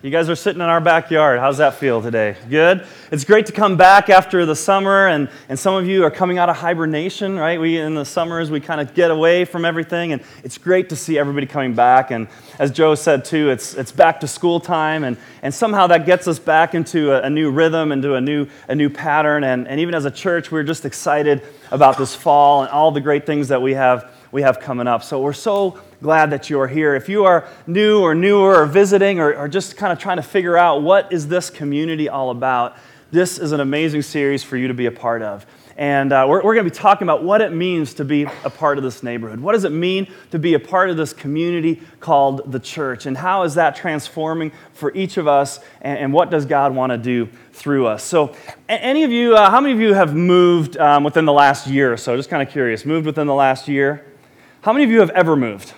You guys are sitting in our backyard. How's that feel today? Good? It's great to come back after the summer, and, and some of you are coming out of hibernation, right? We, in the summers, we kind of get away from everything, and it's great to see everybody coming back. And as Joe said too, it's, it's back to school time, and, and somehow that gets us back into a, a new rhythm, into a new, a new pattern. And, and even as a church, we're just excited about this fall and all the great things that we have, we have coming up. So we're so glad that you are here. If you are new or newer or visiting or, or just kind of trying to figure out what is this community all about, this is an amazing series for you to be a part of. And uh, we're, we're going to be talking about what it means to be a part of this neighborhood. What does it mean to be a part of this community called the church? And how is that transforming for each of us? And, and what does God want to do through us? So, any of you, uh, how many of you have moved um, within the last year or so? Just kind of curious. Moved within the last year? How many of you have ever moved?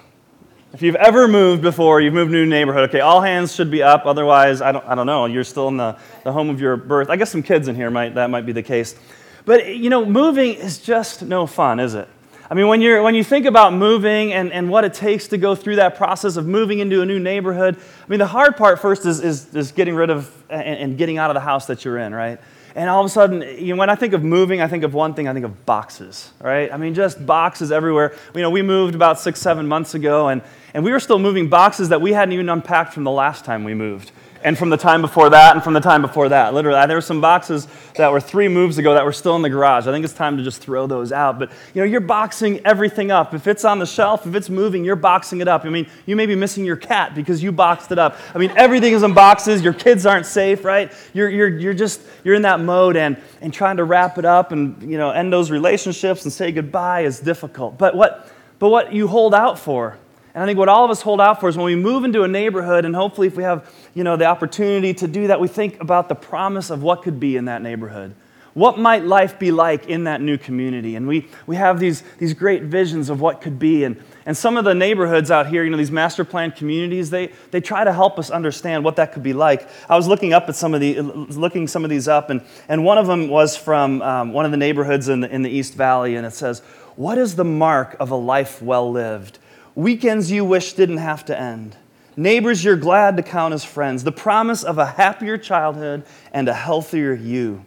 If you've ever moved before, you've moved to a new neighborhood, okay, all hands should be up. Otherwise, I don't, I don't know, you're still in the, the home of your birth. I guess some kids in here might, that might be the case. But, you know, moving is just no fun, is it? I mean, when, you're, when you think about moving and, and what it takes to go through that process of moving into a new neighborhood, I mean, the hard part first is, is, is getting rid of and, and getting out of the house that you're in, right? And all of a sudden, you know, when I think of moving, I think of one thing, I think of boxes, right? I mean, just boxes everywhere. You know, we moved about six, seven months ago, and, and we were still moving boxes that we hadn't even unpacked from the last time we moved and from the time before that, and from the time before that. Literally, there were some boxes that were three moves ago that were still in the garage. I think it's time to just throw those out. But you know, you're boxing everything up. If it's on the shelf, if it's moving, you're boxing it up. I mean, you may be missing your cat because you boxed it up. I mean, everything is in boxes. Your kids aren't safe, right? You're, you're, you're just you're in that mode, and and trying to wrap it up and you know end those relationships and say goodbye is difficult. But what but what you hold out for and I think what all of us hold out for is when we move into a neighborhood, and hopefully, if we have you know, the opportunity to do that, we think about the promise of what could be in that neighborhood. What might life be like in that new community? And we, we have these, these great visions of what could be. And, and some of the neighborhoods out here, you know, these master plan communities, they, they try to help us understand what that could be like. I was looking up at some of the, looking some of these up, and, and one of them was from um, one of the neighborhoods in the, in the East Valley, and it says, What is the mark of a life well lived? Weekends you wish didn't have to end. Neighbors you're glad to count as friends. The promise of a happier childhood and a healthier you.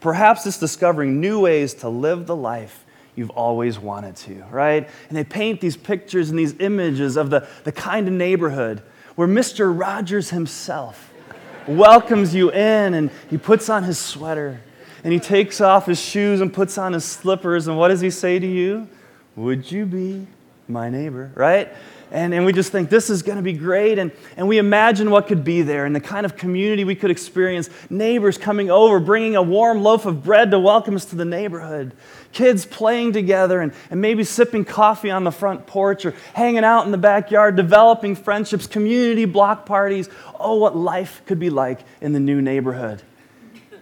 Perhaps it's discovering new ways to live the life you've always wanted to, right? And they paint these pictures and these images of the, the kind of neighborhood where Mr. Rogers himself welcomes you in and he puts on his sweater and he takes off his shoes and puts on his slippers. And what does he say to you? Would you be my neighbor, right? And, and we just think this is going to be great. And, and we imagine what could be there and the kind of community we could experience. Neighbors coming over, bringing a warm loaf of bread to welcome us to the neighborhood. Kids playing together and, and maybe sipping coffee on the front porch or hanging out in the backyard, developing friendships, community block parties. Oh, what life could be like in the new neighborhood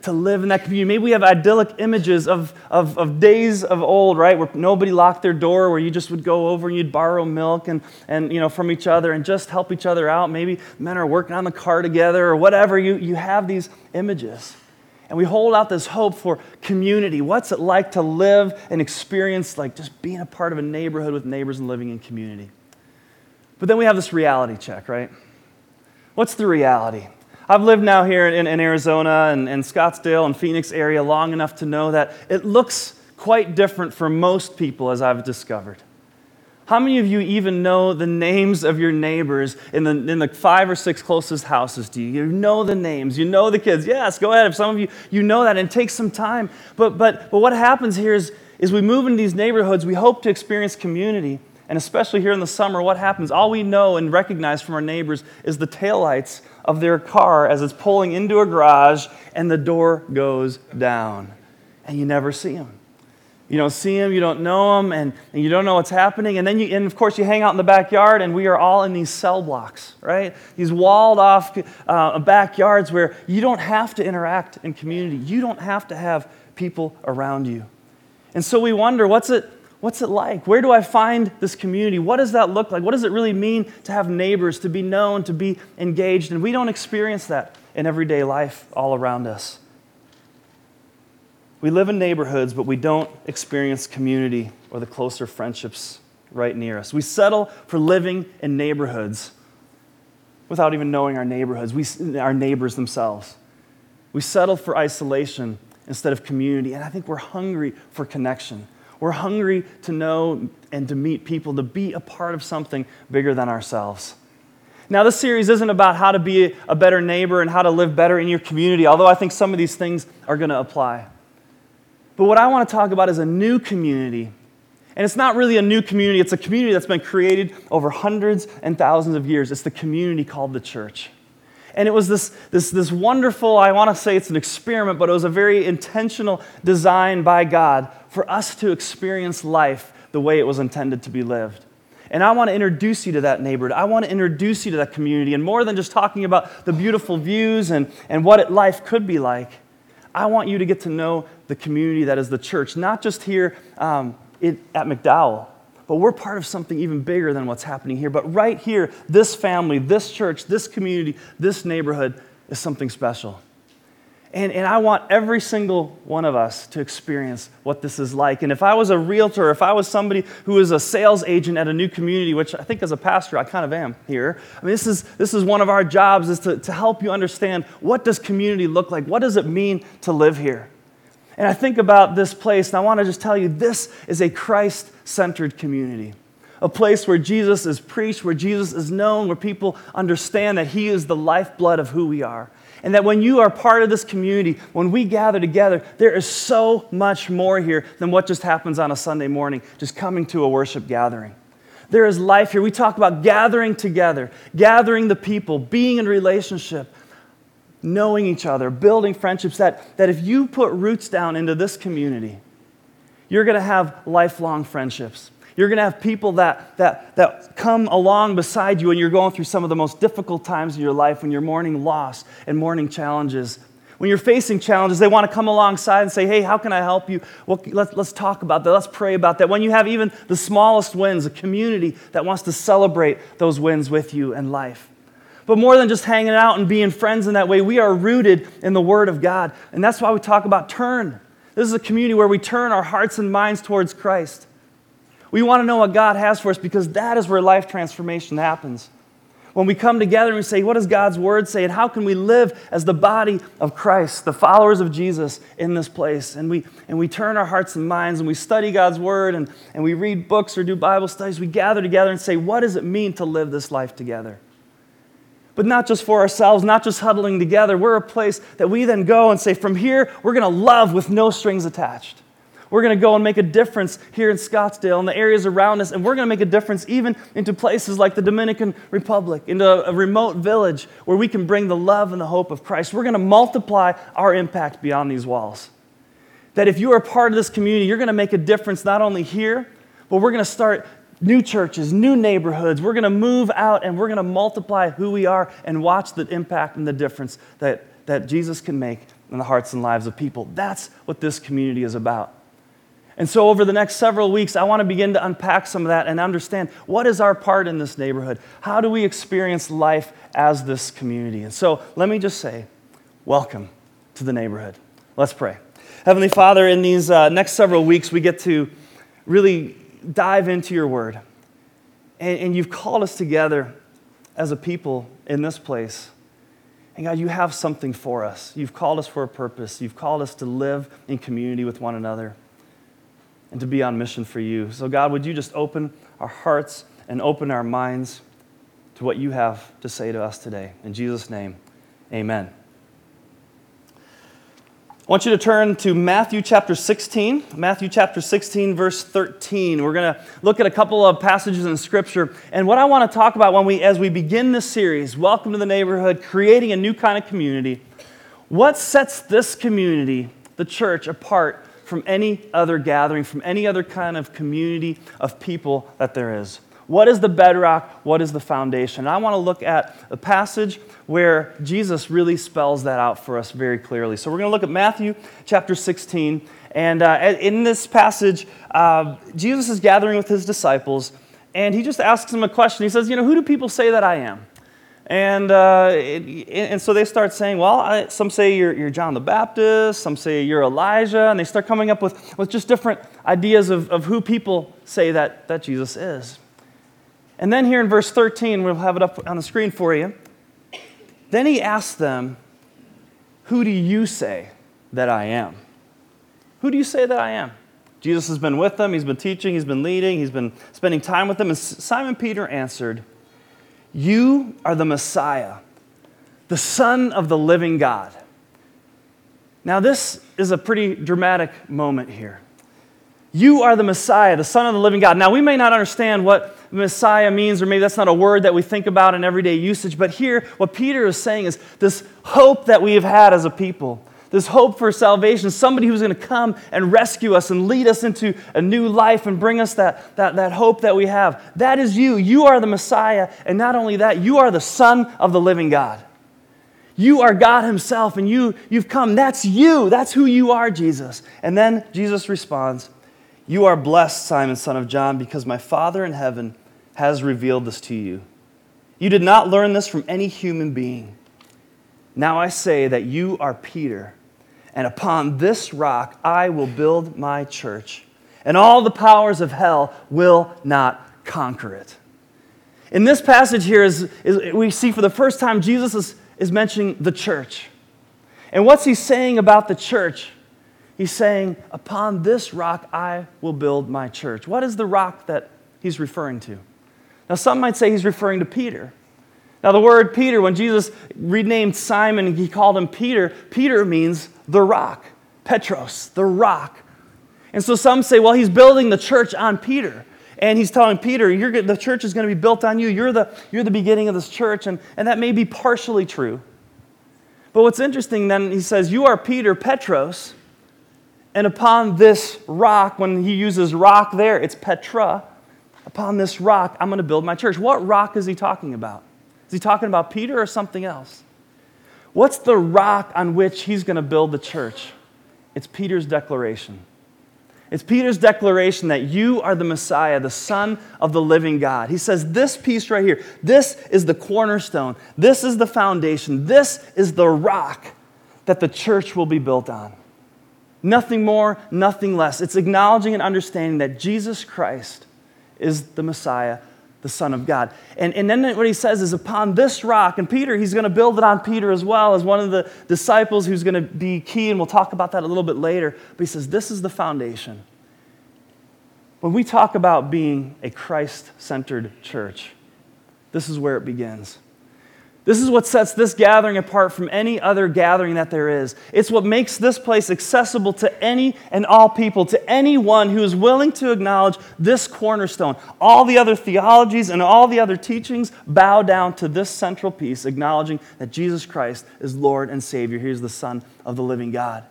to live in that community. Maybe we have idyllic images of, of, of days of old, right, where nobody locked their door, where you just would go over and you'd borrow milk and, and you know, from each other and just help each other out. Maybe men are working on the car together or whatever. You, you have these images. And we hold out this hope for community. What's it like to live and experience like just being a part of a neighborhood with neighbors and living in community? But then we have this reality check, right? What's the reality? I've lived now here in, in Arizona and, and Scottsdale and Phoenix area long enough to know that it looks quite different for most people, as I've discovered. How many of you even know the names of your neighbors in the, in the five or six closest houses to you? You know the names, you know the kids. Yes, go ahead. If some of you, you know that, and it takes some time. But, but, but what happens here is, is we move into these neighborhoods, we hope to experience community. And especially here in the summer, what happens? All we know and recognize from our neighbors is the taillights of their car as it's pulling into a garage and the door goes down. And you never see them. You don't see them, you don't know them, and, and you don't know what's happening. And then you, and of course, you hang out in the backyard, and we are all in these cell blocks, right? These walled off uh, backyards where you don't have to interact in community. You don't have to have people around you. And so we wonder what's it, What's it like? Where do I find this community? What does that look like? What does it really mean to have neighbors, to be known, to be engaged? And we don't experience that in everyday life all around us. We live in neighborhoods, but we don't experience community or the closer friendships right near us. We settle for living in neighborhoods without even knowing our neighborhoods, we, our neighbors themselves. We settle for isolation instead of community, and I think we're hungry for connection. We're hungry to know and to meet people, to be a part of something bigger than ourselves. Now, this series isn't about how to be a better neighbor and how to live better in your community, although I think some of these things are going to apply. But what I want to talk about is a new community. And it's not really a new community, it's a community that's been created over hundreds and thousands of years. It's the community called the church. And it was this, this, this wonderful, I want to say it's an experiment, but it was a very intentional design by God for us to experience life the way it was intended to be lived. And I want to introduce you to that neighborhood. I want to introduce you to that community. And more than just talking about the beautiful views and, and what it, life could be like, I want you to get to know the community that is the church, not just here um, it, at McDowell, but we're part of something even bigger than what's happening here. But right here, this family, this church, this community, this neighborhood is something special. And, and I want every single one of us to experience what this is like. And if I was a realtor, if I was somebody who is a sales agent at a new community, which I think as a pastor I kind of am here, I mean, this is, this is one of our jobs is to, to help you understand what does community look like? What does it mean to live here? And I think about this place, and I want to just tell you this is a Christ centered community. A place where Jesus is preached, where Jesus is known, where people understand that He is the lifeblood of who we are. And that when you are part of this community, when we gather together, there is so much more here than what just happens on a Sunday morning, just coming to a worship gathering. There is life here. We talk about gathering together, gathering the people, being in relationship, knowing each other, building friendships. That, that if you put roots down into this community, you're going to have lifelong friendships. You're going to have people that, that, that come along beside you when you're going through some of the most difficult times in your life, when you're mourning loss and mourning challenges. When you're facing challenges, they want to come alongside and say, Hey, how can I help you? Well, let's, let's talk about that. Let's pray about that. When you have even the smallest wins, a community that wants to celebrate those wins with you in life. But more than just hanging out and being friends in that way, we are rooted in the Word of God. And that's why we talk about turn. This is a community where we turn our hearts and minds towards Christ. We want to know what God has for us because that is where life transformation happens. When we come together and we say, What does God's word say? And how can we live as the body of Christ, the followers of Jesus in this place? And we, and we turn our hearts and minds and we study God's word and, and we read books or do Bible studies. We gather together and say, What does it mean to live this life together? But not just for ourselves, not just huddling together. We're a place that we then go and say, From here, we're going to love with no strings attached. We're going to go and make a difference here in Scottsdale and the areas around us, and we're going to make a difference even into places like the Dominican Republic, into a remote village where we can bring the love and the hope of Christ. We're going to multiply our impact beyond these walls. That if you are a part of this community, you're going to make a difference not only here, but we're going to start new churches, new neighborhoods. We're going to move out and we're going to multiply who we are and watch the impact and the difference that, that Jesus can make in the hearts and lives of people. That's what this community is about. And so, over the next several weeks, I want to begin to unpack some of that and understand what is our part in this neighborhood? How do we experience life as this community? And so, let me just say, welcome to the neighborhood. Let's pray. Heavenly Father, in these uh, next several weeks, we get to really dive into your word. And, and you've called us together as a people in this place. And God, you have something for us. You've called us for a purpose. You've called us to live in community with one another and to be on mission for you. So, God, would you just open our hearts and open our minds to what you have to say to us today? In Jesus' name, amen. I want you to turn to Matthew chapter 16. Matthew chapter 16, verse 13. We're going to look at a couple of passages in Scripture. And what I want to talk about when we, as we begin this series, Welcome to the Neighborhood, creating a new kind of community, what sets this community, the church, apart from any other gathering, from any other kind of community of people that there is. What is the bedrock? What is the foundation? And I want to look at a passage where Jesus really spells that out for us very clearly. So we're going to look at Matthew chapter 16. And uh, in this passage, uh, Jesus is gathering with his disciples, and he just asks them a question. He says, You know, who do people say that I am? And, uh, and so they start saying, well, I, some say you're, you're, John the Baptist, some say you're Elijah, and they start coming up with, with just different ideas of, of who people say that, that Jesus is. And then here in verse 13, we'll have it up on the screen for you. Then he asked them, Who do you say that I am? Who do you say that I am? Jesus has been with them, he's been teaching, he's been leading, he's been spending time with them. And Simon Peter answered, You are the Messiah, the Son of the living God. Now, this is a pretty dramatic moment here. You are the Messiah, the Son of the living God. Now, we may not understand what Messiah means, or maybe that's not a word that we think about in everyday usage, but here, what Peter is saying is this hope that we have had as a people, this hope for salvation, somebody who's going to come and rescue us and lead us into a new life and bring us that, that, that hope that we have. That is you. You are the Messiah, and not only that, you are the Son of the living God. You are God Himself, and you, you've come. That's you. That's who you are, Jesus. And then Jesus responds, you are blessed, Simon, son of John, because my Father in heaven has revealed this to you. You did not learn this from any human being. Now I say that you are Peter, and upon this rock I will build my church, and all the powers of hell will not conquer it. In this passage here, is, is we see for the first time Jesus is, is mentioning the church. And what's he saying about the church? He's saying, Upon this rock I will build my church. What is the rock that he's referring to? Now, some might say he's referring to Peter. Now, the word Peter, when Jesus renamed Simon, he called him Peter. Peter means the rock, Petros, the rock. And so some say, well, he's building the church on Peter. And he's telling Peter, the church is going to be built on you. You're the, you're the beginning of this church. And, and that may be partially true. But what's interesting then, he says, You are Peter, Petros, and upon this rock, when he uses rock there, it's Petra. Upon this rock, I'm going to build my church. What rock is he talking about? Is he talking about Peter or something else? What's the rock on which he's going to build the church? It's Peter's declaration. It's Peter's declaration that you are the Messiah, the Son of the living God. He says, This piece right here, this is the cornerstone, this is the foundation, this is the rock that the church will be built on. Nothing more, nothing less. It's acknowledging and understanding that Jesus Christ is the Messiah, the Son of God. And, and then what he says is, upon this rock, and Peter, he's going to build it on Peter as well as one of the disciples who's going to be key, and we'll talk about that a little bit later. But he says, this is the foundation. When we talk about being a Christ centered church, this is where it begins. This is what sets this gathering apart from any other gathering that there is. It's what makes this place accessible to any and all people, to anyone who is willing to acknowledge this cornerstone. All the other theologies and all the other teachings bow down to this central piece, acknowledging that Jesus Christ is Lord and Savior. He's the Son of the living God.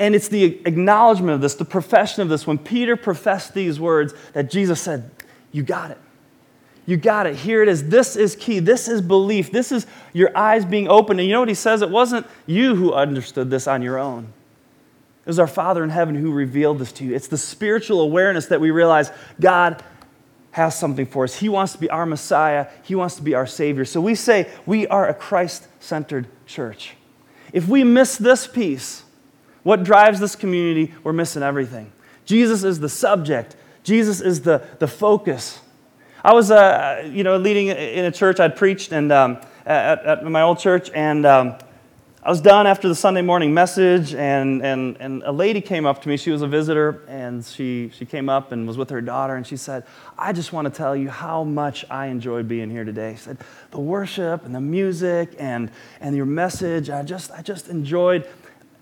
And it's the acknowledgement of this, the profession of this, when Peter professed these words, that Jesus said, You got it. You got it. Here it is. This is key. This is belief. This is your eyes being opened. And you know what he says? It wasn't you who understood this on your own. It was our Father in heaven who revealed this to you. It's the spiritual awareness that we realize God has something for us. He wants to be our Messiah, He wants to be our Savior. So we say we are a Christ centered church. If we miss this piece, what drives this community, we're missing everything. Jesus is the subject, Jesus is the, the focus. I was, uh, you know, leading in a church. I'd preached and um, at, at, my old church, and um, I was done after the Sunday morning message, and, and, and a lady came up to me. She was a visitor, and she, she came up and was with her daughter, and she said, I just want to tell you how much I enjoyed being here today. She said, the worship and the music and, and your message, I just, I just enjoyed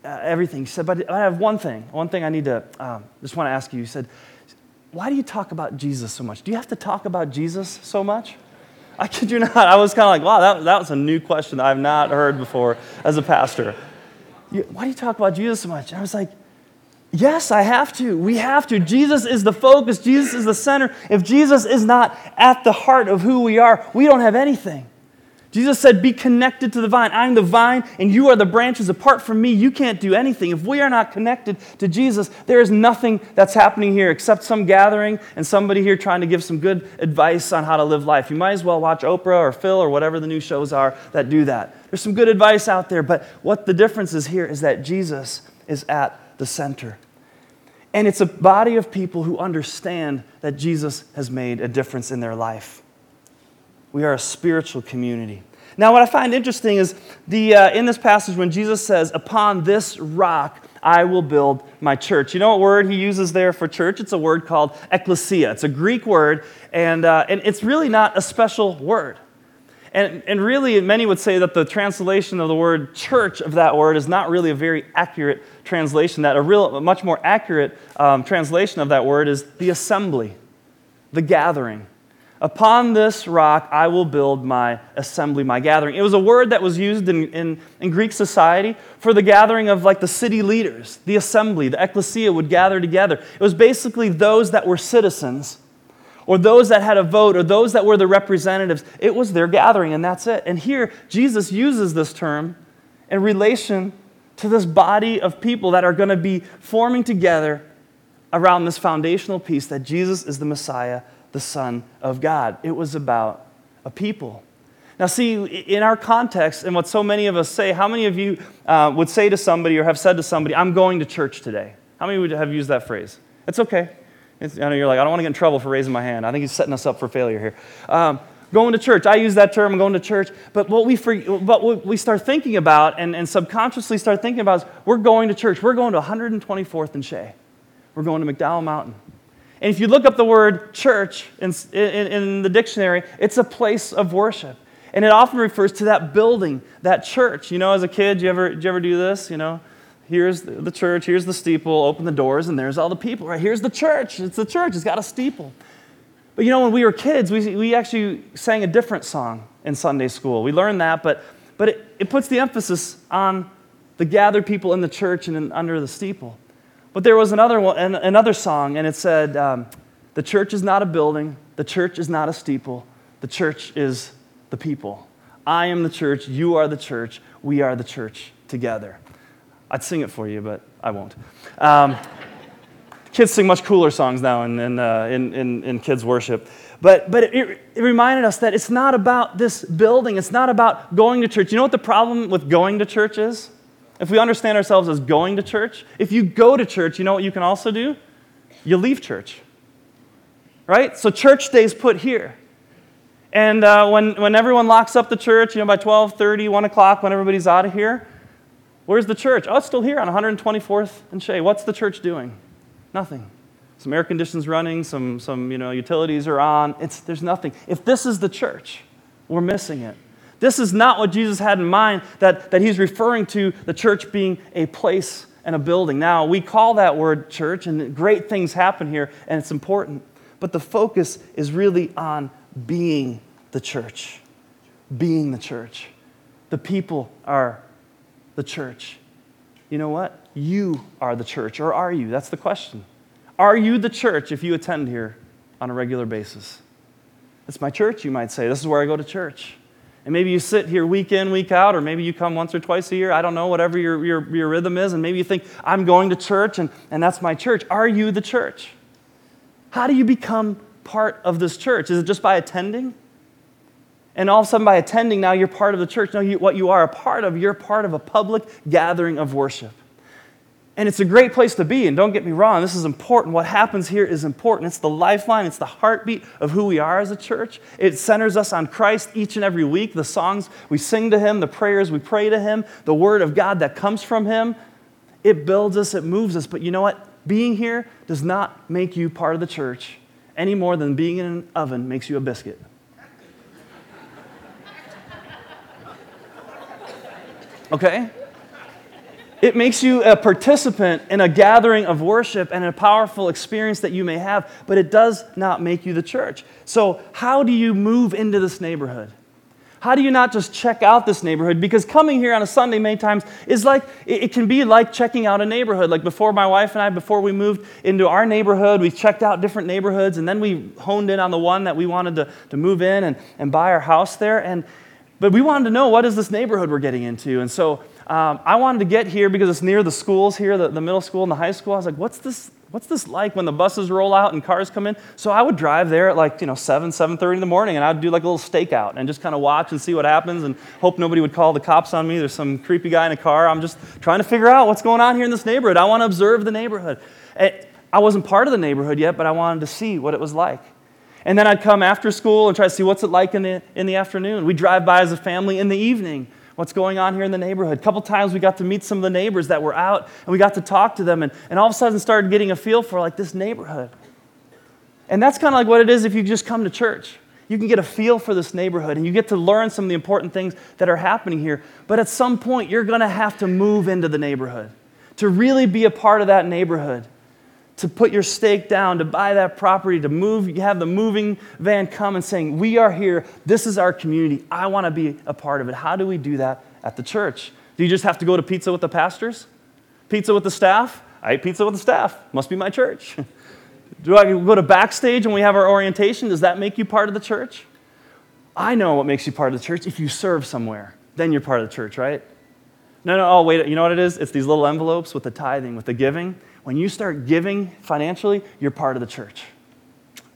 uh, everything. She said, but I have one thing, one thing I need to, um, just want to ask you. She said, why do you talk about Jesus so much? Do you have to talk about Jesus so much? I kid you not. I was kind of like, wow, that, that was a new question I've not heard before as a pastor. Why do you talk about Jesus so much? And I was like, yes, I have to. We have to. Jesus is the focus, Jesus is the center. If Jesus is not at the heart of who we are, we don't have anything. Jesus said, Be connected to the vine. I'm the vine, and you are the branches. Apart from me, you can't do anything. If we are not connected to Jesus, there is nothing that's happening here except some gathering and somebody here trying to give some good advice on how to live life. You might as well watch Oprah or Phil or whatever the new shows are that do that. There's some good advice out there, but what the difference is here is that Jesus is at the center. And it's a body of people who understand that Jesus has made a difference in their life. We are a spiritual community. Now, what I find interesting is the, uh, in this passage when Jesus says, Upon this rock I will build my church. You know what word he uses there for church? It's a word called ecclesia. It's a Greek word, and, uh, and it's really not a special word. And, and really, many would say that the translation of the word church of that word is not really a very accurate translation. That a real, a much more accurate um, translation of that word is the assembly, the gathering. Upon this rock I will build my assembly, my gathering. It was a word that was used in, in, in, Greek society for the gathering of like the city leaders, the assembly, the ecclesia would gather together. It was basically those that were citizens or those that had a vote or those that were the representatives. It was their gathering, and that's it. And here, Jesus uses this term in relation to this body of people that are going to be forming together around this foundational piece that Jesus is the Messiah the Son of God. It was about a people. Now, see, in our context, and what so many of us say, how many of you uh, would say to somebody or have said to somebody, I'm going to church today? How many would have used that phrase? It's okay. It's, I know you're like, I don't want to get in trouble for raising my hand. I think he's setting us up for failure here. Um, going to church. I use that term, going to church. But what we, but what we start thinking about and, and subconsciously start thinking about is we're going to church. We're going to 124th and Shea. We're going to McDowell Mountain. And if you look up the word church in, in, in, the dictionary, it's a place of worship. And it often refers to that building, that church. You know, as a kid, you ever, did you ever do this? You know, here's the church, here's the steeple, open the doors, and there's all the people, right? Here's the church. It's the church, it's got a steeple. But you know, when we were kids, we, we actually sang a different song in Sunday school. We learned that, but, but it, it puts the emphasis on the gathered people in the church and in, under the steeple. But there was another, one, another song, and it said, um, The church is not a building, the church is not a steeple, the church is the people. I am the church, you are the church, we are the church together. I'd sing it for you, but I won't. Um, kids sing much cooler songs now in, in, uh, in, in, in, kids' worship. But, but it, it reminded us that it's not about this building, it's not about going to church. You know what the problem with going to church is? If we understand ourselves as going to church, if you go to church, you know what you can also do? You leave church. Right? So church stays put here. And uh, when, when everyone locks up the church, you know, by 12, 30, 1 o'clock, when everybody's out of here, where's the church? Oh, it's still here on 124th and Shea. What's the church doing? Nothing. Some air conditions running, some, some you know, utilities are on. It's, there's nothing. If this is the church, we're missing it. This is not what Jesus had in mind, that, that he's referring to the church being a place and a building. Now, we call that word church, and great things happen here, and it's important. But the focus is really on being the church. Being the church. The people are the church. You know what? You are the church, or are you? That's the question. Are you the church if you attend here on a regular basis? It's my church, you might say. This is where I go to church. And maybe you sit here week in, week out, or maybe you come once or twice a year. I don't know, whatever your, your, your rhythm is. And maybe you think, I'm going to church and, and that's my church. Are you the church? How do you become part of this church? Is it just by attending? And all of a sudden, by attending, now you're part of the church. No, you, what you are a part of, you're part of a public gathering of worship. And it's a great place to be. And don't get me wrong, this is important. What happens here is important. It's the lifeline, it's the heartbeat of who we are as a church. It centers us on Christ each and every week. The songs we sing to Him, the prayers we pray to Him, the Word of God that comes from Him, it builds us, it moves us. But you know what? Being here does not make you part of the church any more than being in an oven makes you a biscuit. Okay? It makes you a participant in a gathering of worship and a powerful experience that you may have, but it does not make you the church. So, how do you move into this neighborhood? How do you not just check out this neighborhood? Because coming here on a Sunday many times is like, it can be like checking out a neighborhood. Like before my wife and I, before we moved into our neighborhood, we checked out different neighborhoods and then we honed in on the one that we wanted to, to move in and, and buy our house there. And, but we wanted to know what is this neighborhood we're getting into? And so um, I wanted to get here because it's near the schools here, the, the middle school and the high school. I was like, what's this, what's this like when the buses roll out and cars come in? So I would drive there at like, you know, 7, 7.30 in the morning, and I'd do like a little stakeout and just kind of watch and see what happens and hope nobody would call the cops on me. There's some creepy guy in a car. I'm just trying to figure out what's going on here in this neighborhood. I want to observe the neighborhood. I wasn't part of the neighborhood yet, but I wanted to see what it was like. And then I'd come after school and try to see what's it like in the, in the afternoon. We'd drive by as a family in the evening. What's going on here in the neighborhood? A couple times we got to meet some of the neighbors that were out and we got to talk to them and, and all of a sudden started getting a feel for like this neighborhood. And that's kind of like what it is if you just come to church. You can get a feel for this neighborhood and you get to learn some of the important things that are happening here. But at some point, you're going to have to move into the neighborhood to really be a part of that neighborhood to put your stake down, to buy that property, to move, you have the moving van come and saying, We are here. This is our community. I want to be a part of it. How do we do that at the church? Do you just have to go to pizza with the pastors? Pizza with the staff? I eat pizza with the staff. Must be my church. do I go to backstage when we have our orientation? Does that make you part of the church? I know what makes you part of the church. If you serve somewhere, then you're part of the church, right? No, no, oh, wait, you know what it is? It's these little envelopes with the tithing, with the giving. When you start giving financially, you're part of the church.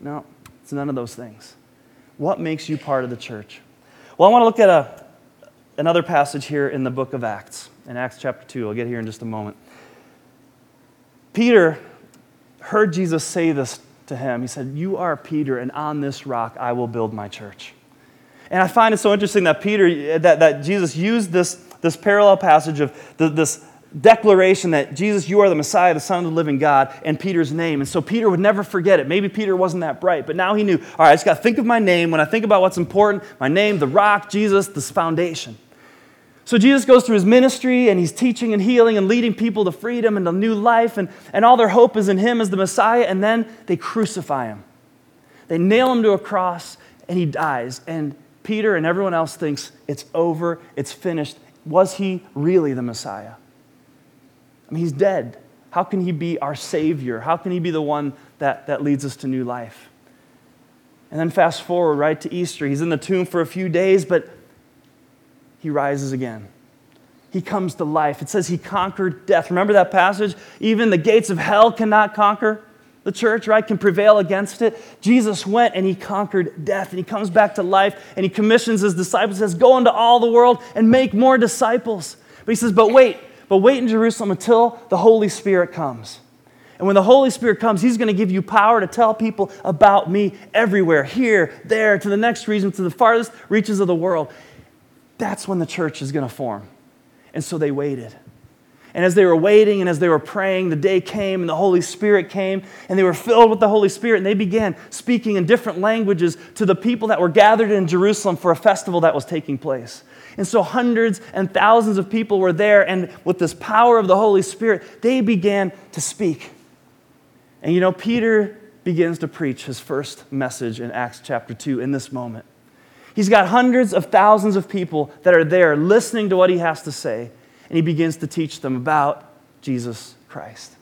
No, it's none of those things. What makes you part of the church? Well, I want to look at a, another passage here in the book of Acts, in Acts chapter 2. I'll get here in just a moment. Peter heard Jesus say this to him. He said, You are Peter, and on this rock I will build my church. And I find it so interesting that Peter, that, that Jesus used this, this parallel passage of the, this declaration that Jesus, you are the Messiah, the Son of the living God, and Peter's name. And so Peter would never forget it. Maybe Peter wasn't that bright, but now he knew, all right, I just got to think of my name. When I think about what's important, my name, the rock, Jesus, this foundation. So Jesus goes through his ministry and he's teaching and healing and leading people to freedom and to new life, and, and all their hope is in him as the Messiah, and then they crucify him. They nail him to a cross and he dies. And Peter and everyone else thinks it's over, it's finished. Was he really the Messiah? I mean, he's dead. How can he be our Savior? How can he be the one that, that leads us to new life? And then fast forward right to Easter. He's in the tomb for a few days, but he rises again. He comes to life. It says he conquered death. Remember that passage? Even the gates of hell cannot conquer the church, right? Can prevail against it. Jesus went and he conquered death and he comes back to life and he commissions his disciples, says, Go into all the world and make more disciples. But he says, But wait, but wait in Jerusalem until the Holy Spirit comes. And when the Holy Spirit comes, He's going to give you power to tell people about me everywhere, here, there, to the next region, to the farthest reaches of the world. That's when the church is going to form. And so they waited. And as they were waiting and as they were praying, the day came and the Holy Spirit came and they were filled with the Holy Spirit and they began speaking in different languages to the people that were gathered in Jerusalem for a festival that was taking place. And so hundreds and thousands of people were there, and with this power of the Holy Spirit, they began to speak. And you know, Peter begins to preach his first message in Acts chapter 2 in this moment. He's got hundreds of thousands of people that are there listening to what he has to say, and he begins to teach them about Jesus Christ.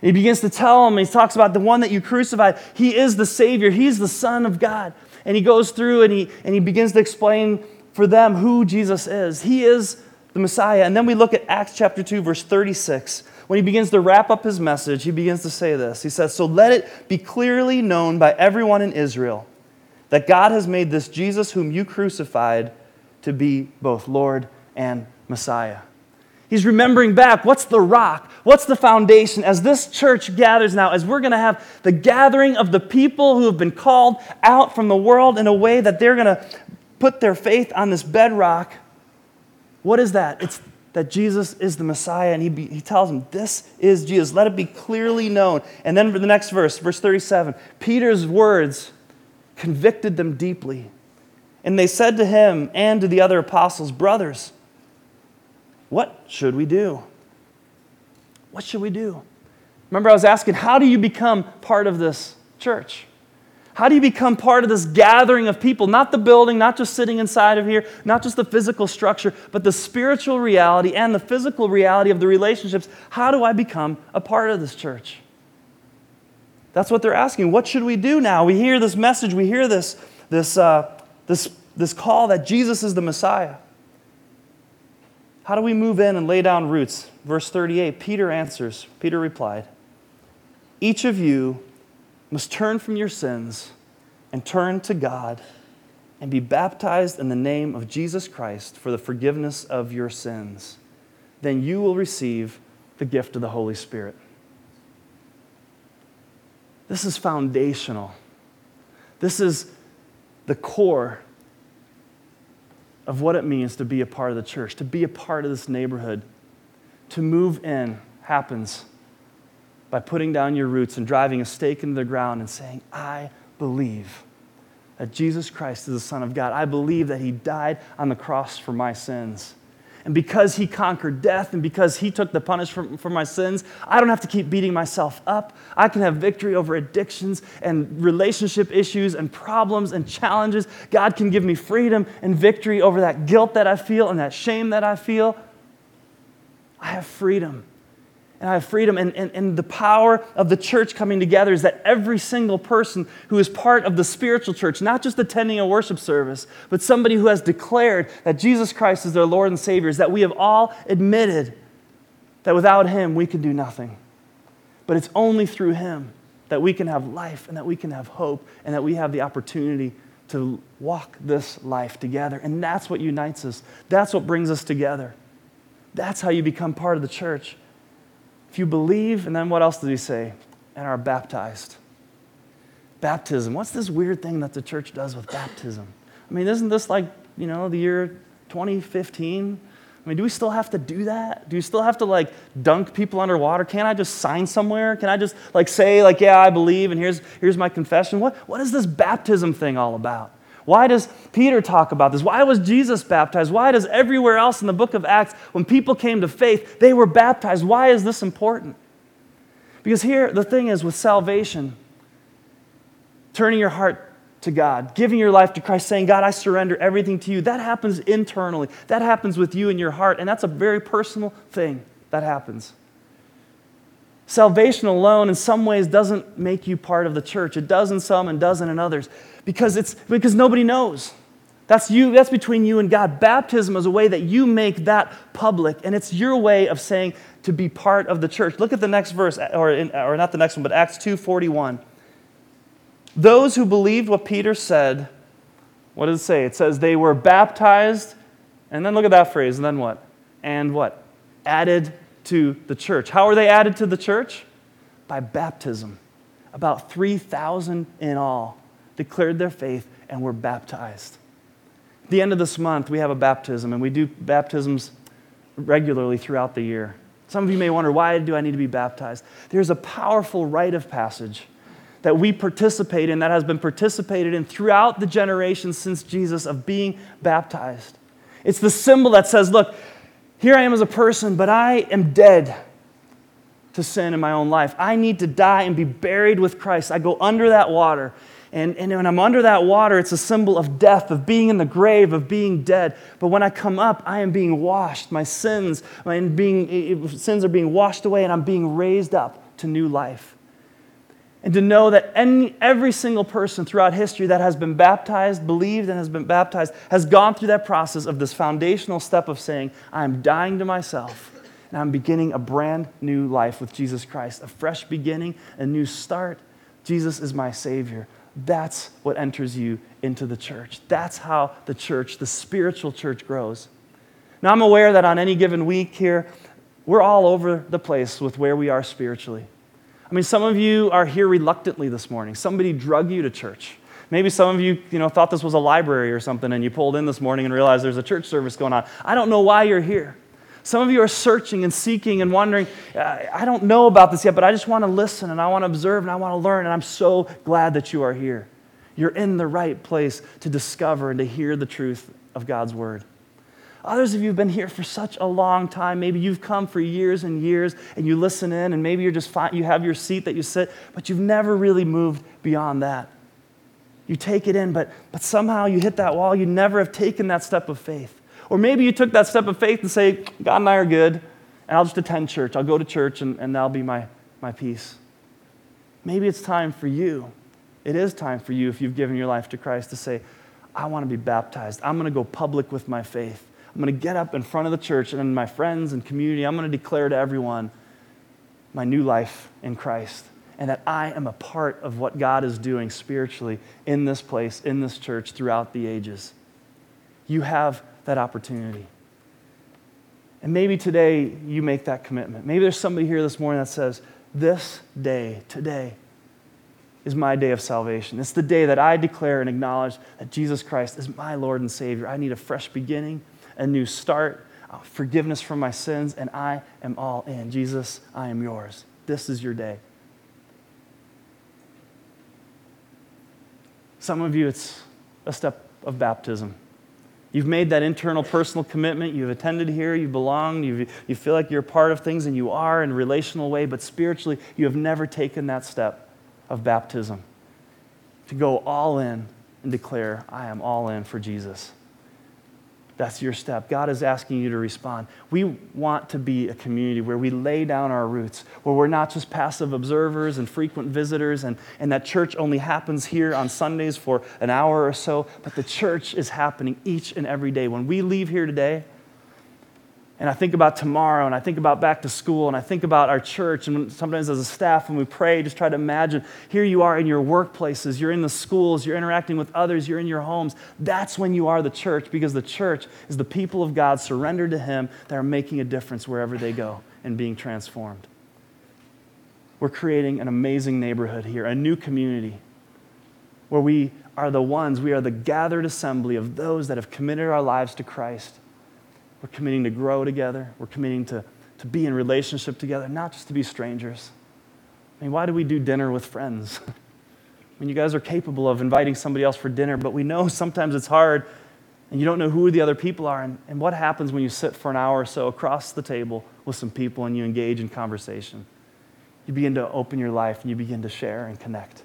And he begins to tell them, he talks about the one that you crucified. He is the Savior, he's the Son of God. And he goes through and he, and he begins to explain for them who Jesus is. He is the Messiah. And then we look at Acts chapter 2, verse 36. When he begins to wrap up his message, he begins to say this. He says, So let it be clearly known by everyone in Israel that God has made this Jesus, whom you crucified, to be both Lord and Messiah. He's remembering back what's the rock? What's the foundation? As this church gathers now, as we're going to have the gathering of the people who have been called out from the world in a way that they're going to put their faith on this bedrock, what is that? It's that Jesus is the Messiah, and he, be, he tells them, This is Jesus. Let it be clearly known. And then for the next verse, verse 37, Peter's words convicted them deeply. And they said to him and to the other apostles, Brothers, what should we do? What should we do? Remember, I was asking, How do you become part of this church? How do you become part of this gathering of people? Not the building, not just sitting inside of here, not just the physical structure, but the spiritual reality and the physical reality of the relationships. How do I become a part of this church? That's what they're asking. What should we do now? We hear this message, we hear this, this, uh, this, this call that Jesus is the Messiah. How do we move in and lay down roots? Verse 38 Peter answers, Peter replied, Each of you must turn from your sins and turn to God and be baptized in the name of Jesus Christ for the forgiveness of your sins. Then you will receive the gift of the Holy Spirit. This is foundational. This is the core of what it means to be a part of the church, to be a part of this neighborhood. To move in happens by putting down your roots and driving a stake into the ground and saying, I believe that Jesus Christ is the Son of God. I believe that He died on the cross for my sins. And because he conquered death and because he took the punishment for my sins, I don't have to keep beating myself up. I can have victory over addictions and relationship issues and problems and challenges. God can give me freedom and victory over that guilt that I feel and that shame that I feel. I have freedom and I have freedom. And, and, and the power of the church coming together is that every single person who is part of the spiritual church, not just attending a worship service, but somebody who has declared that Jesus Christ is their Lord and Savior, is that we have all admitted that without Him we can do nothing. But it's only through Him that we can have life and that we can have hope and that we have the opportunity to walk this life together. And that's what unites us, that's what brings us together. That's how you become part of the church. If you believe, and then what else does he say? And are baptized. Baptism. What's this weird thing that the church does with baptism? I mean, isn't this like, you know, the year 2015? I mean, do we still have to do that? Do you still have to like dunk people underwater? Can't I just sign somewhere? Can I just like say, like, yeah, I believe, and here's, here's my confession? What, what is this baptism thing all about? Why does Peter talk about this? Why was Jesus baptized? Why does everywhere else in the book of Acts, when people came to faith, they were baptized? Why is this important? Because here, the thing is with salvation, turning your heart to God, giving your life to Christ, saying, God, I surrender everything to you, that happens internally. That happens with you in your heart, and that's a very personal thing that happens. Salvation alone, in some ways, doesn't make you part of the church. It does in some and doesn't in others because, it's, because nobody knows. That's you, that's between you and God. Baptism is a way that you make that public, and it's your way of saying to be part of the church. Look at the next verse, or, in, or not the next one, but Acts 2:41. Those who believed what Peter said, what does it say? It says they were baptized, and then look at that phrase, and then what? And what? Added to the church. How are they added to the church? By baptism. About 3,000 in all declared their faith and were baptized. At the end of this month, we have a baptism, and we do baptisms regularly throughout the year. Some of you may wonder, why do I need to be baptized? There's a powerful rite of passage that we participate in, that has been participated in throughout the generations since Jesus of being baptized. It's the symbol that says, look, here I am as a person, but I am dead to sin in my own life. I need to die and be buried with Christ. I go under that water. And, and when I'm under that water, it's a symbol of death, of being in the grave, of being dead. But when I come up, I am being washed. My sins, my being, eh, eh, sins are being washed away, and I'm being raised up to new life. And to know that any, every single person throughout history that has been baptized, believed, and has been baptized has gone through that process of this foundational step of saying, I'm dying to myself and I'm beginning a brand new life with Jesus Christ, a fresh beginning, a new start. Jesus is my Savior. That's what enters you into the church. That's how the church, the spiritual church, grows. Now, I'm aware that on any given week here, we're all over the place with where we are spiritually. I mean, some of you are here reluctantly this morning. Somebody drug you to church. Maybe some of you, you know, thought this was a library or something and you pulled in this morning and realized there's a church service going on. I don't know why you're here. Some of you are searching and seeking and wondering, I don't know about this yet, but I just want to listen and I want to observe and I want to learn. And I'm so glad that you are here. You're in the right place to discover and to hear the truth of God's word. Others of you have been here for such a long time. Maybe you've come for years and years and you listen in, and maybe you're just fine, you have your seat that you sit, but you've never really moved beyond that. You take it in, but, but somehow you hit that wall. You never have taken that step of faith. Or maybe you took that step of faith and say, God and I are good, and I'll just attend church. I'll go to church, and, and that'll be my, my peace. Maybe it's time for you. It is time for you, if you've given your life to Christ, to say, I want to be baptized. I'm going to go public with my faith. I'm going to get up in front of the church and my friends and community. I'm going to declare to everyone my new life in Christ and that I am a part of what God is doing spiritually in this place, in this church, throughout the ages. You have that opportunity. And maybe today you make that commitment. Maybe there's somebody here this morning that says, This day, today, is my day of salvation. It's the day that I declare and acknowledge that Jesus Christ is my Lord and Savior. I need a fresh beginning, a new start, uh, forgiveness from my sins, and I am all in. Jesus, I am yours. This is your day. Some of you, it's a step of baptism. You've made that internal personal commitment. You've attended here. You belong. you you feel like you're part of things, and you are in a relational way, but spiritually, you have never taken that step of baptism to go all in and declare, I am all in for Jesus. That's your step. God is asking you to respond. We want to be a community where we lay down our roots, where we're not just passive observers and frequent visitors, and, and that church only happens here on Sundays for an hour or so, but the church is happening each and every day. When we leave here today, and I think about tomorrow, and I think about back to school, and I think about our church, and sometimes as a staff, when we pray, just try to imagine here you are in your workplaces, you're in the schools, you're interacting with others, you're in your homes. That's when you are the church, because the church is the people of God surrendered to Him that are making a difference wherever they go and being transformed. We're creating an amazing neighborhood here, a new community where we are the ones, we are the gathered assembly of those that have committed our lives to Christ we're committing to grow together. We're committing to, to be in relationship together, not just to be strangers. I mean, why do we do dinner with friends? I mean, you guys are capable of inviting somebody else for dinner, but we know sometimes it's hard and you don't know who the other people are. And, and what happens when you sit for an hour or so across the table with some people and you engage in conversation? You begin to open your life and you begin to share and connect.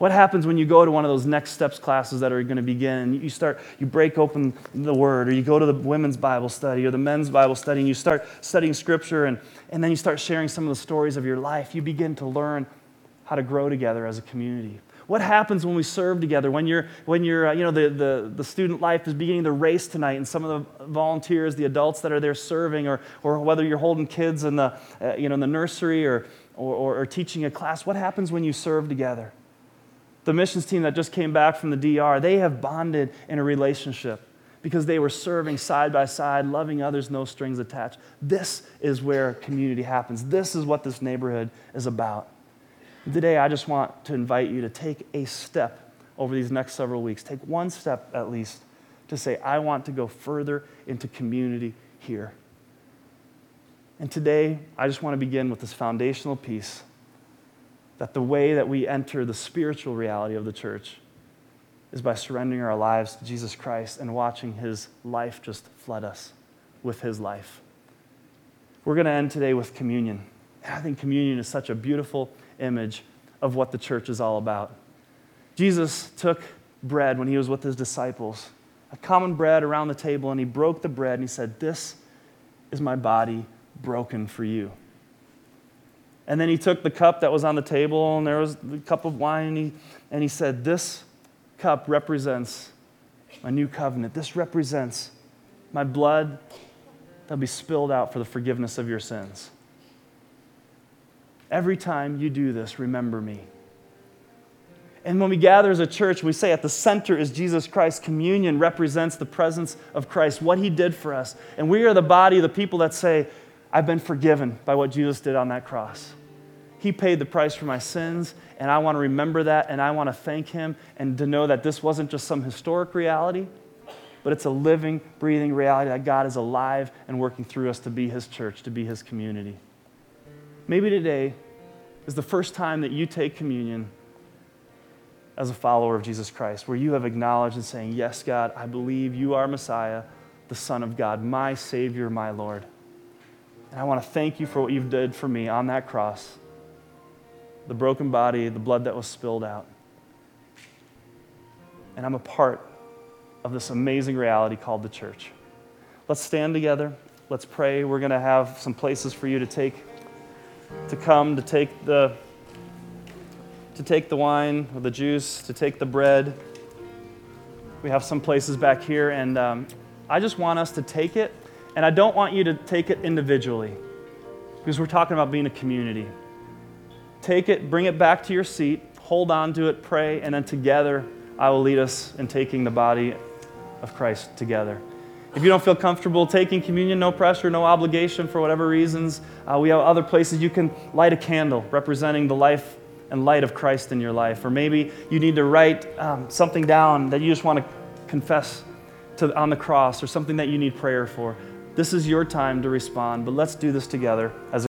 What happens when you go to one of those next steps classes that are going to begin you start, you break open the word, or you go to the women's Bible study or the men's Bible study and you start studying scripture and, and then you start sharing some of the stories of your life? You begin to learn how to grow together as a community. What happens when we serve together? When you're, when you're uh, you know, the, the, the student life is beginning the race tonight, and some of the volunteers, the adults that are there serving, or, or whether you're holding kids in the, uh, you know, in the nursery or, or, or teaching a class, what happens when you serve together? The missions team that just came back from the DR, they have bonded in a relationship because they were serving side by side, loving others, no strings attached. This is where community happens. This is what this neighborhood is about. Today, I just want to invite you to take a step over these next several weeks. Take one step at least to say, I want to go further into community here. And today, I just want to begin with this foundational piece that the way that we enter the spiritual reality of the church is by surrendering our lives to Jesus Christ and watching his life just flood us with his life. We're going to end today with communion. And I think communion is such a beautiful image of what the church is all about. Jesus took bread when he was with his disciples, a common bread around the table, and he broke the bread and he said, This is my body broken for you. And then he took the cup that was on the table, and there was the cup of wine, and he, and he said, This cup represents my new covenant. This represents my blood that'll be spilled out for the forgiveness of your sins. Every time you do this, remember me. And when we gather as a church, we say at the center is Jesus Christ. Communion represents the presence of Christ, what he did for us. And we are the body, the people that say, I've been forgiven by what Jesus did on that cross. He paid the price for my sins, and I want to remember that, and I want to thank Him, and to know that this wasn't just some historic reality, but it's a living, breathing reality that God is alive and working through us to be His church, to be His community. Maybe today is the first time that you take communion as a follower of Jesus Christ, where you have acknowledged and saying, Yes, God, I believe you are Messiah, the Son of God, my Savior, my Lord. And I want to thank you for what you've did for me on that cross the broken body, the blood that was spilled out. And I'm a part of this amazing reality called the church. Let's stand together. Let's pray. We're going to have some places for you to take to come to take the to take the wine or the juice, to take the bread. We have some places back here, and um, I just want us to take it, and I don't want you to take it individually because we're talking about being a community take it, bring it back to your seat, hold on to it, pray, and then together I will lead us in taking the body of Christ together. If you don't feel comfortable taking communion, no pressure, no obligation for whatever reasons, uh, we have other places you can light a candle representing the life and light of Christ in your life. Or maybe you need to write um, something down that you just want to confess to, on the cross or something that you need prayer for. This is your time to respond, but let's do this together as a